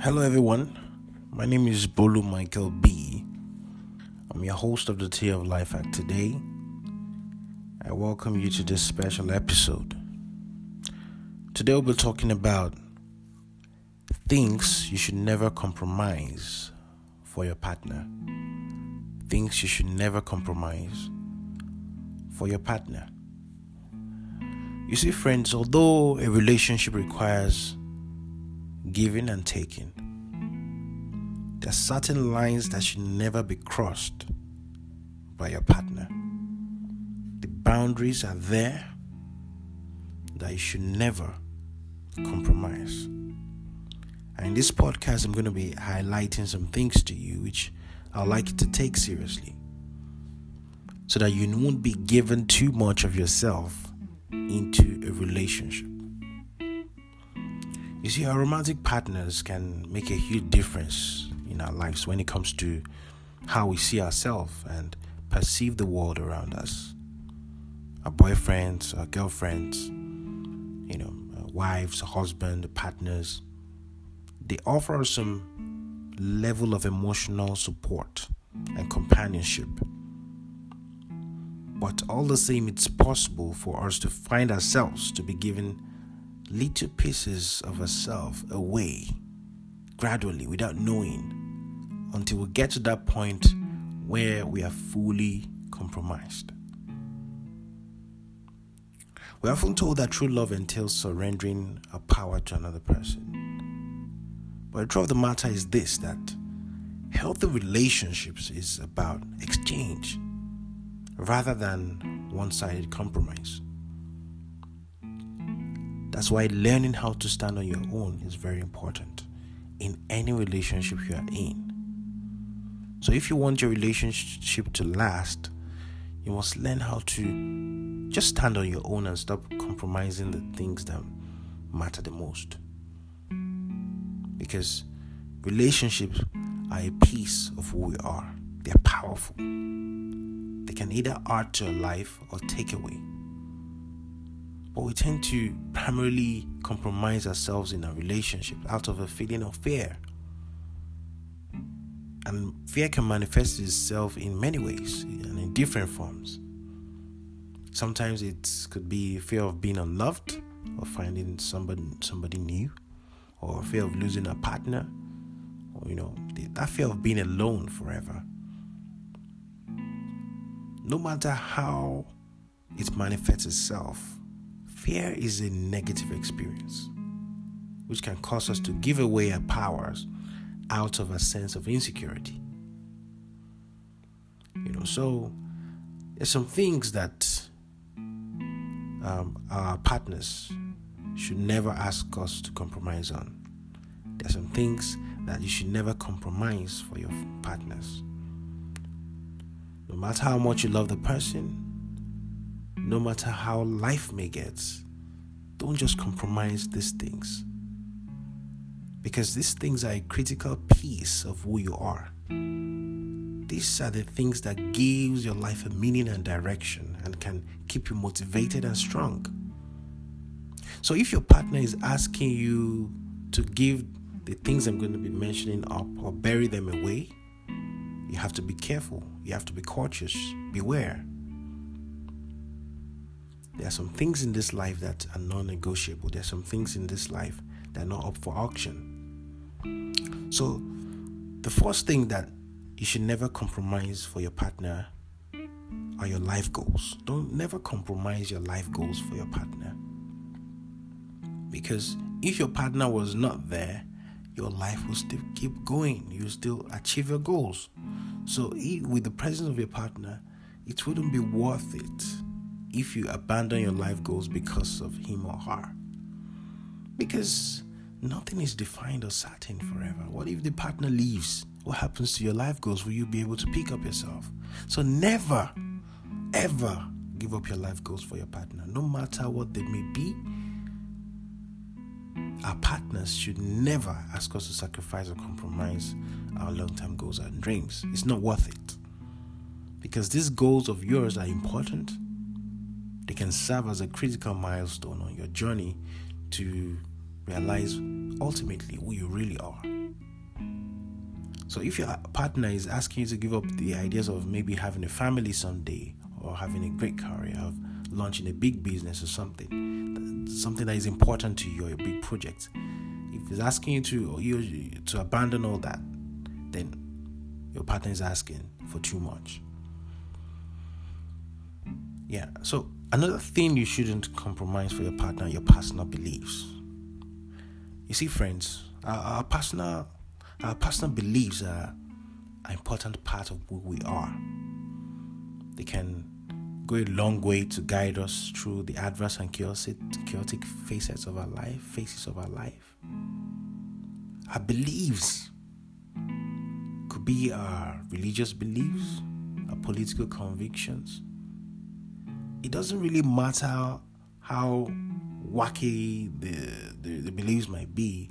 Hello, everyone. My name is Bolu Michael B. I'm your host of the Tea of Life Act today. I welcome you to this special episode. Today, we'll be talking about things you should never compromise for your partner. Things you should never compromise for your partner. You see, friends, although a relationship requires giving and taking, there are certain lines that should never be crossed by your partner. The boundaries are there that you should never compromise. And in this podcast, I'm going to be highlighting some things to you which I'd like you to take seriously so that you won't be given too much of yourself into a relationship. You see, our romantic partners can make a huge difference in our lives when it comes to how we see ourselves and perceive the world around us. Our boyfriends, our girlfriends, you know, wives, husbands, partners, they offer us some level of emotional support and companionship but all the same, it's possible for us to find ourselves to be given little pieces of ourselves away gradually without knowing until we get to that point where we are fully compromised. We're often told that true love entails surrendering our power to another person. But the truth of the matter is this that healthy relationships is about exchange rather than one sided compromise. That's why learning how to stand on your own is very important in any relationship you are in. So, if you want your relationship to last, you must learn how to just stand on your own and stop compromising the things that matter the most. Because relationships are a piece of who we are, they're powerful They can either add to your life or take away. But we tend to primarily compromise ourselves in a relationship out of a feeling of fear. And fear can manifest itself in many ways and in different forms. Sometimes it could be fear of being unloved or finding somebody somebody new, or fear of losing a partner, or you know, that fear of being alone forever no matter how it manifests itself, fear is a negative experience which can cause us to give away our powers out of a sense of insecurity. You know, so there's some things that um, our partners should never ask us to compromise on. There's some things that you should never compromise for your partners. No matter how much you love the person, no matter how life may get, don't just compromise these things. Because these things are a critical piece of who you are. These are the things that gives your life a meaning and direction and can keep you motivated and strong. So if your partner is asking you to give the things I'm going to be mentioning up or bury them away, you have to be careful. You have to be cautious. Beware. There are some things in this life that are non negotiable. There are some things in this life that are not up for auction. So, the first thing that you should never compromise for your partner are your life goals. Don't never compromise your life goals for your partner. Because if your partner was not there, your life will still keep going. You still achieve your goals. So, with the presence of your partner, it wouldn't be worth it if you abandon your life goals because of him or her. Because nothing is defined or certain forever. What if the partner leaves? What happens to your life goals? Will you be able to pick up yourself? So, never, ever give up your life goals for your partner, no matter what they may be our partners should never ask us to sacrifice or compromise our long term goals and dreams. It's not worth it. Because these goals of yours are important, they can serve as a critical milestone on your journey to realize ultimately who you really are. So if your partner is asking you to give up the ideas of maybe having a family someday or having a great career, of launching a big business or something, something that is important to you, or a big project, if he's asking you to you to abandon all that, then your partner is asking for too much. Yeah. So another thing you shouldn't compromise for your partner, your personal beliefs. You see, friends, our, our personal our personal beliefs are an important part of who we are. They can go a long way to guide us through the adverse and chaotic phases of our life, phases of our life. Our beliefs could be our religious beliefs, our political convictions. It doesn't really matter how wacky the, the, the beliefs might be,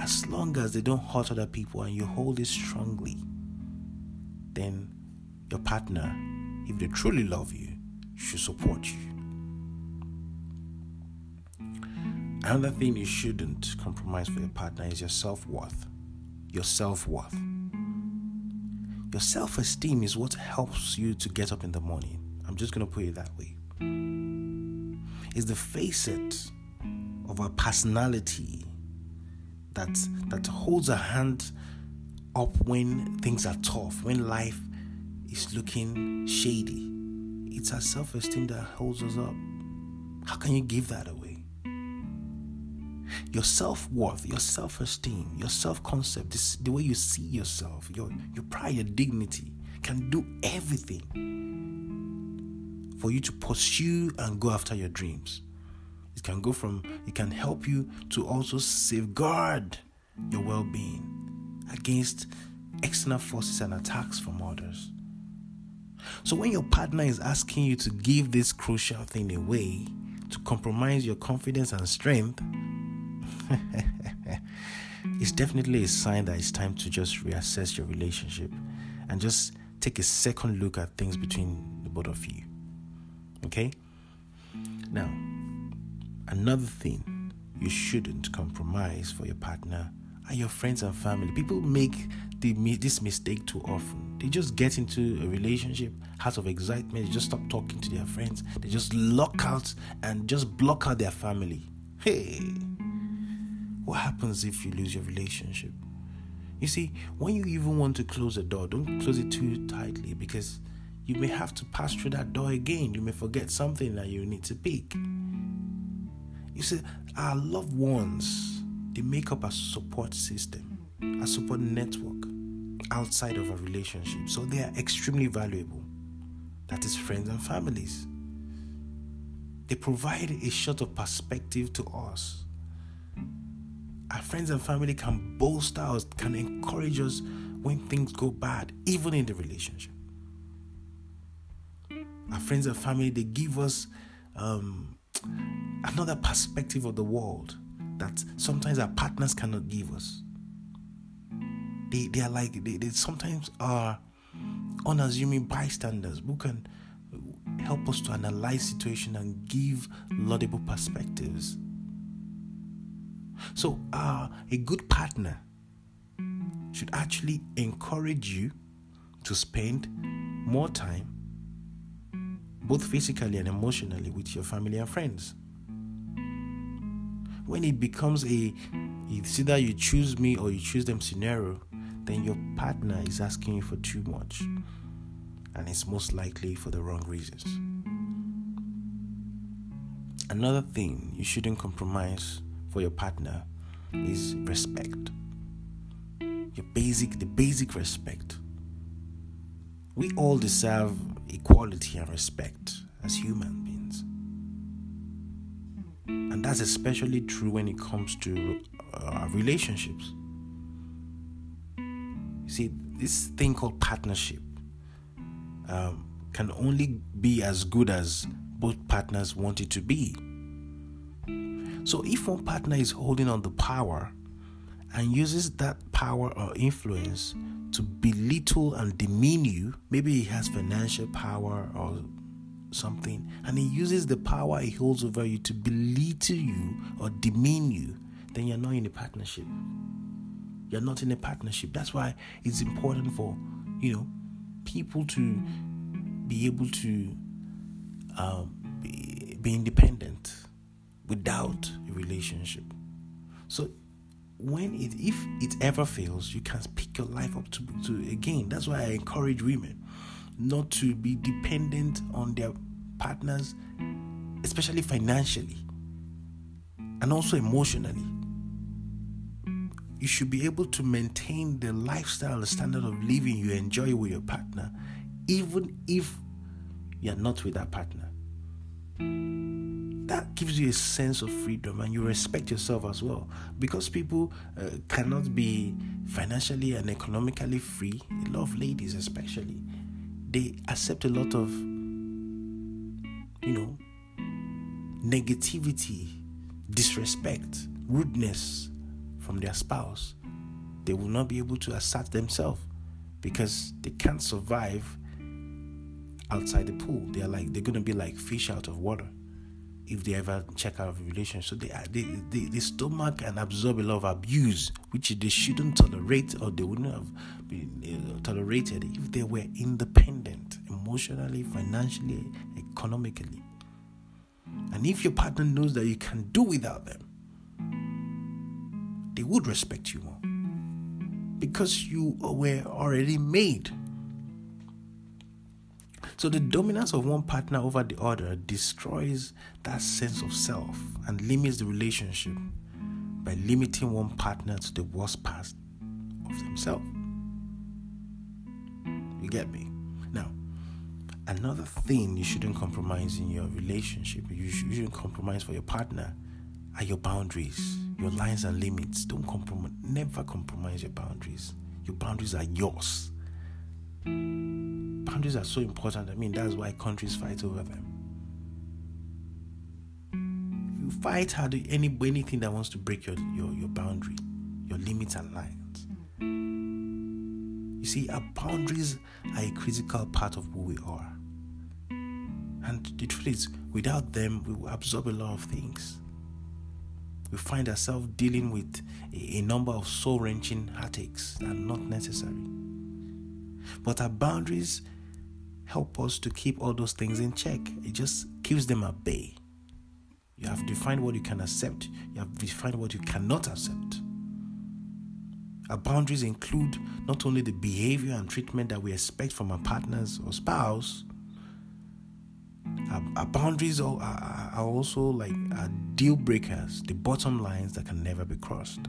as long as they don't hurt other people and you hold it strongly, then your partner, if they truly love you, should support you. Another thing you shouldn't compromise for your partner is your self worth. Your self worth. Your self esteem is what helps you to get up in the morning. I'm just going to put it that way. It's the facet of our personality that that holds a hand up when things are tough, when life is looking shady. It's our self-esteem that holds us up. How can you give that away? Your self-worth, your self-esteem, your self-concept, the way you see yourself, your, your pride, your dignity can do everything for you to pursue and go after your dreams. It can go from, it can help you to also safeguard your well being against external forces and attacks from others. So when your partner is asking you to give this crucial thing away, to compromise your confidence and strength, it's definitely a sign that it's time to just reassess your relationship and just take a second look at things between the both of you. Okay? Now, Another thing you shouldn't compromise for your partner are your friends and family. People make the, this mistake too often. They just get into a relationship out of excitement. They just stop talking to their friends. They just lock out and just block out their family. Hey, what happens if you lose your relationship? You see, when you even want to close the door, don't close it too tightly because you may have to pass through that door again. You may forget something that you need to pick. You see, our loved ones, they make up a support system, a support network outside of a relationship. So they are extremely valuable. That is friends and families. They provide a shot of perspective to us. Our friends and family can bolster us, can encourage us when things go bad, even in the relationship. Our friends and family, they give us um, another perspective of the world that sometimes our partners cannot give us. They, they are like, they, they sometimes are unassuming bystanders who can help us to analyze situation and give laudable perspectives. So, uh, a good partner should actually encourage you to spend more time, both physically and emotionally, with your family and friends when it becomes a it's either you choose me or you choose them scenario, then your partner is asking you for too much. And it's most likely for the wrong reasons. Another thing you shouldn't compromise for your partner is respect. Your basic, the basic respect. We all deserve equality and respect as human beings. And that's especially true when it comes to uh, relationships. You see, this thing called partnership um, can only be as good as both partners want it to be. So, if one partner is holding on the power and uses that power or influence to belittle and demean you, maybe he has financial power or something and he uses the power he holds over you to belittle you or demean you, then you're not in a partnership. You're not in a partnership. That's why it's important for, you know, people to be able to um, be, be independent without a relationship. So when it if it ever fails, you can pick your life up to, to again. That's why I encourage women not to be dependent on their partners, especially financially and also emotionally. You should be able to maintain the lifestyle, the standard of living you enjoy with your partner, even if you're not with that partner. That gives you a sense of freedom and you respect yourself as well. Because people uh, cannot be financially and economically free, a lot of ladies especially, they accept a lot of, you know, negativity, disrespect, rudeness from their spouse. They will not be able to assert themselves because they can't survive outside the pool. They're like they're gonna be like fish out of water if they ever check out of a relationship. So they, they, they, the stomach and absorb a lot of abuse, which they shouldn't tolerate or they wouldn't have been uh, tolerated if they were independent emotionally, financially, economically. And if your partner knows that you can do without them, they would respect you more because you were already made so the dominance of one partner over the other destroys that sense of self and limits the relationship by limiting one partner to the worst part of themselves. You get me? Now, another thing you shouldn't compromise in your relationship, you shouldn't compromise for your partner, are your boundaries, your lines and limits. Don't compromise, never compromise your boundaries. Your boundaries are yours boundaries are so important. I mean, that's why countries fight over them. You fight hard any anything that wants to break your, your, your boundary, your limits and lines. You see, our boundaries are a critical part of who we are. And the truth is, without them, we will absorb a lot of things. We find ourselves dealing with a, a number of soul wrenching heartaches that are not necessary. But our boundaries help us to keep all those things in check. It just keeps them at bay. You have defined what you can accept, you have defined what you cannot accept. Our boundaries include not only the behavior and treatment that we expect from our partners or spouse, our, our boundaries are, are, are also like our deal breakers, the bottom lines that can never be crossed.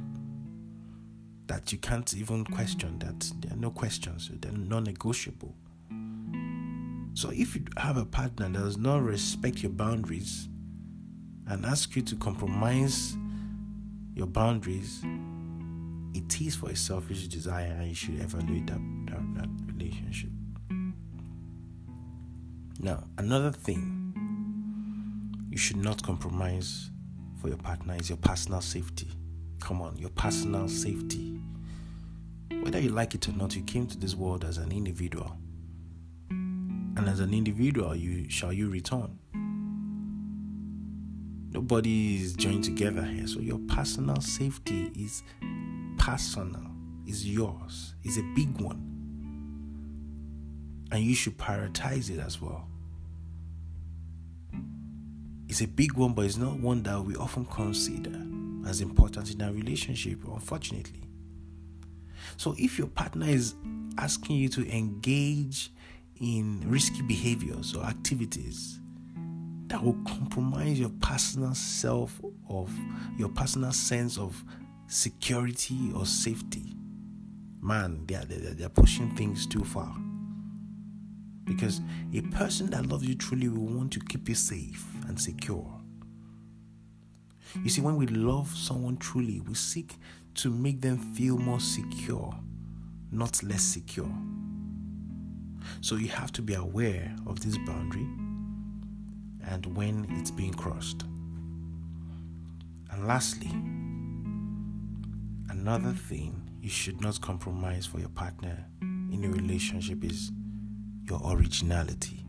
That you can't even question, that there are no questions, they're non negotiable. So if you have a partner that does not respect your boundaries and ask you to compromise your boundaries, it is for a selfish desire and you should evaluate that, that, that relationship. Now, another thing you should not compromise for your partner is your personal safety. Come on, your personal safety. Whether you like it or not, you came to this world as an individual and as an individual you shall you return? Nobody is joined together here. So your personal safety is personal is yours is a big one. And you should prioritize it as well. It's a big one but it's not one that we often consider as important in our relationship unfortunately. So if your partner is asking you to engage in risky behaviors or activities that will compromise your personal self of your personal sense of security or safety. Man they are, they are pushing things too far. Because a person that loves you truly will want to keep you safe and secure. You see when we love someone truly we seek to make them feel more secure not less secure so you have to be aware of this boundary and when it's being crossed. And lastly, another thing you should not compromise for your partner in a relationship is your originality.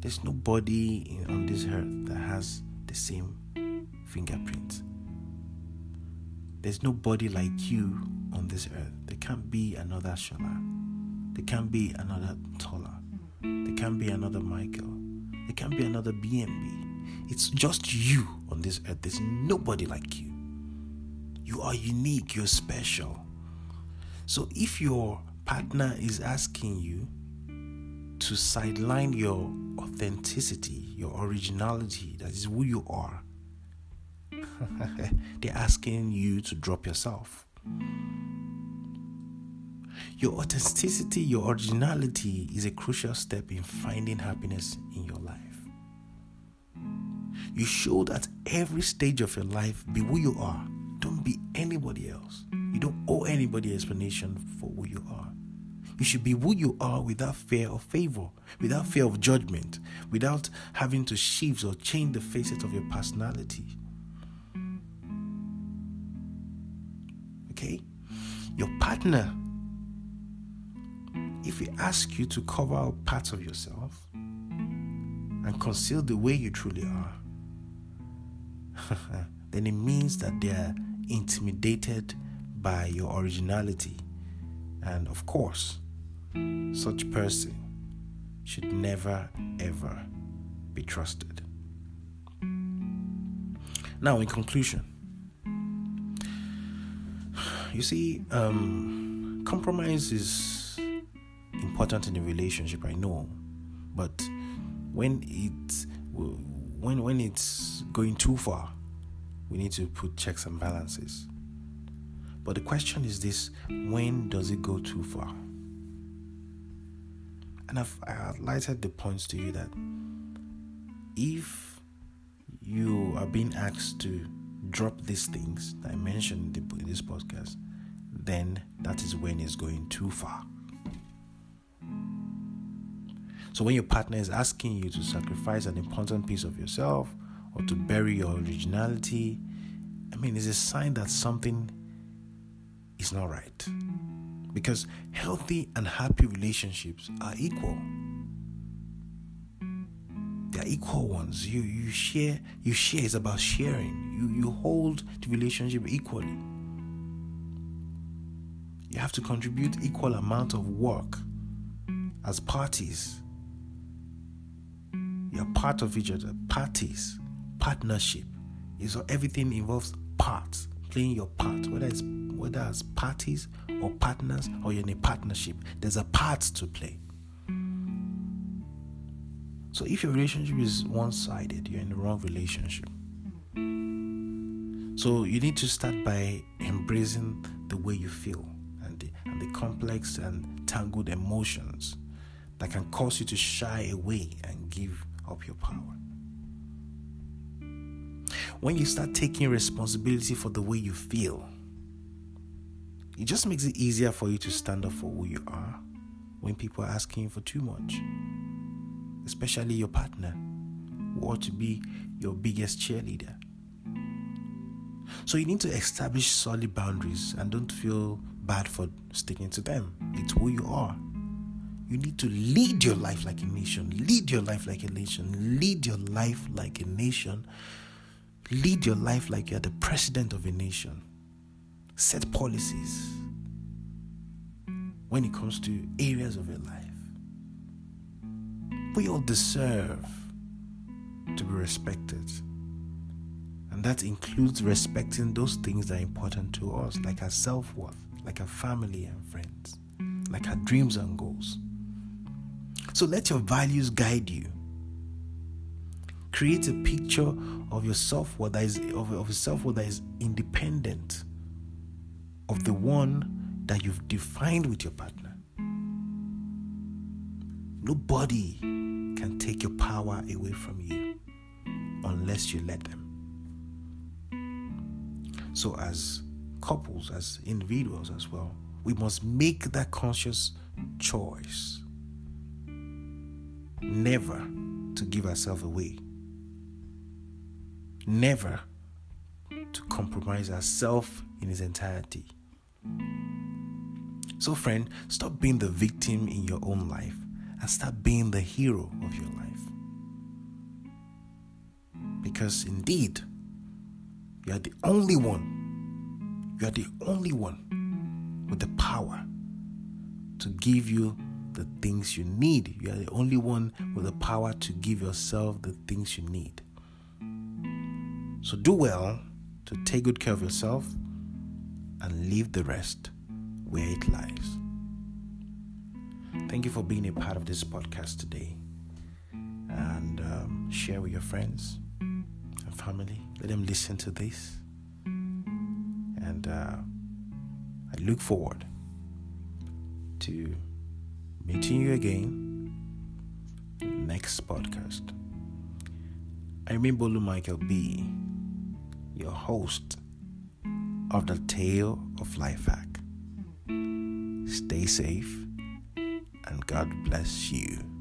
There's nobody on this earth that has the same fingerprint. There's nobody like you on this earth. There can't be another Shola. There can't be another Tola. There can't be another Michael. There can't be another BNB. It's just you on this earth. There's nobody like you. You are unique. You're special. So if your partner is asking you to sideline your authenticity, your originality, that is who you are, they're asking you to drop yourself. Your authenticity, your originality is a crucial step in finding happiness in your life. You should at every stage of your life be who you are. Don't be anybody else. You don't owe anybody explanation for who you are. You should be who you are without fear of favor, without fear of judgment, without having to shift or change the facet of your personality. Okay? Your partner, if he asks you to cover up parts of yourself and conceal the way you truly are, then it means that they are intimidated by your originality. And of course, such person should never ever be trusted. Now, in conclusion, you see, um, compromise is important in a relationship. I know, but when it when when it's going too far, we need to put checks and balances. But the question is this when does it go too far? And I've highlighted the points to you that if you are being asked to drop these things that I mentioned in this podcast, then that is when it's going too far. So when your partner is asking you to sacrifice an important piece of yourself or to bury your originality, I mean, it's a sign that something is not right. Because healthy and happy relationships are equal. They are equal ones. You you share you share is about sharing. You you hold the relationship equally. You have to contribute equal amount of work as parties. You're part of each other. Parties, partnership. Is everything involves parts playing your part, whether it's whether as parties or partners or you're in a partnership, there's a part to play. So if your relationship is one-sided, you're in the wrong relationship. So you need to start by embracing the way you feel and the, and the complex and tangled emotions that can cause you to shy away and give up your power when you start taking responsibility for the way you feel, it just makes it easier for you to stand up for who you are when people are asking you for too much, especially your partner, who ought to be your biggest cheerleader. So you need to establish solid boundaries and don't feel bad for sticking to them. It's who you are. You need to lead your life like a nation. Lead your life like a nation. Lead your life like a nation Lead your life like you're the president of a nation. Set policies when it comes to areas of your life. We all deserve to be respected. And that includes respecting those things that are important to us, like our self worth, like our family and friends, like our dreams and goals. So let your values guide you create a picture of your self-worth that is of, of self-worth that is independent of the one that you've defined with your partner. Nobody can take your power away from you unless you let them. So, as couples, as individuals as well, we must make that conscious choice never to give ourselves away never to compromise ourselves in its entirety. So, friend, stop being the victim in your own life and start being the hero of your life. Because indeed, you are the only one You are the only one with the power to give you the things you need. You are the only one with the power to give yourself the things you need. So do well to take good care of yourself and leave the rest where it lies. Thank you for being a part of this podcast today. And um, share with your friends and family. Let them listen to this. And uh, I look forward to meeting you again next podcast. I remain Bolu Michael B, your host of the Tale of Life Hack. Stay safe and God bless you.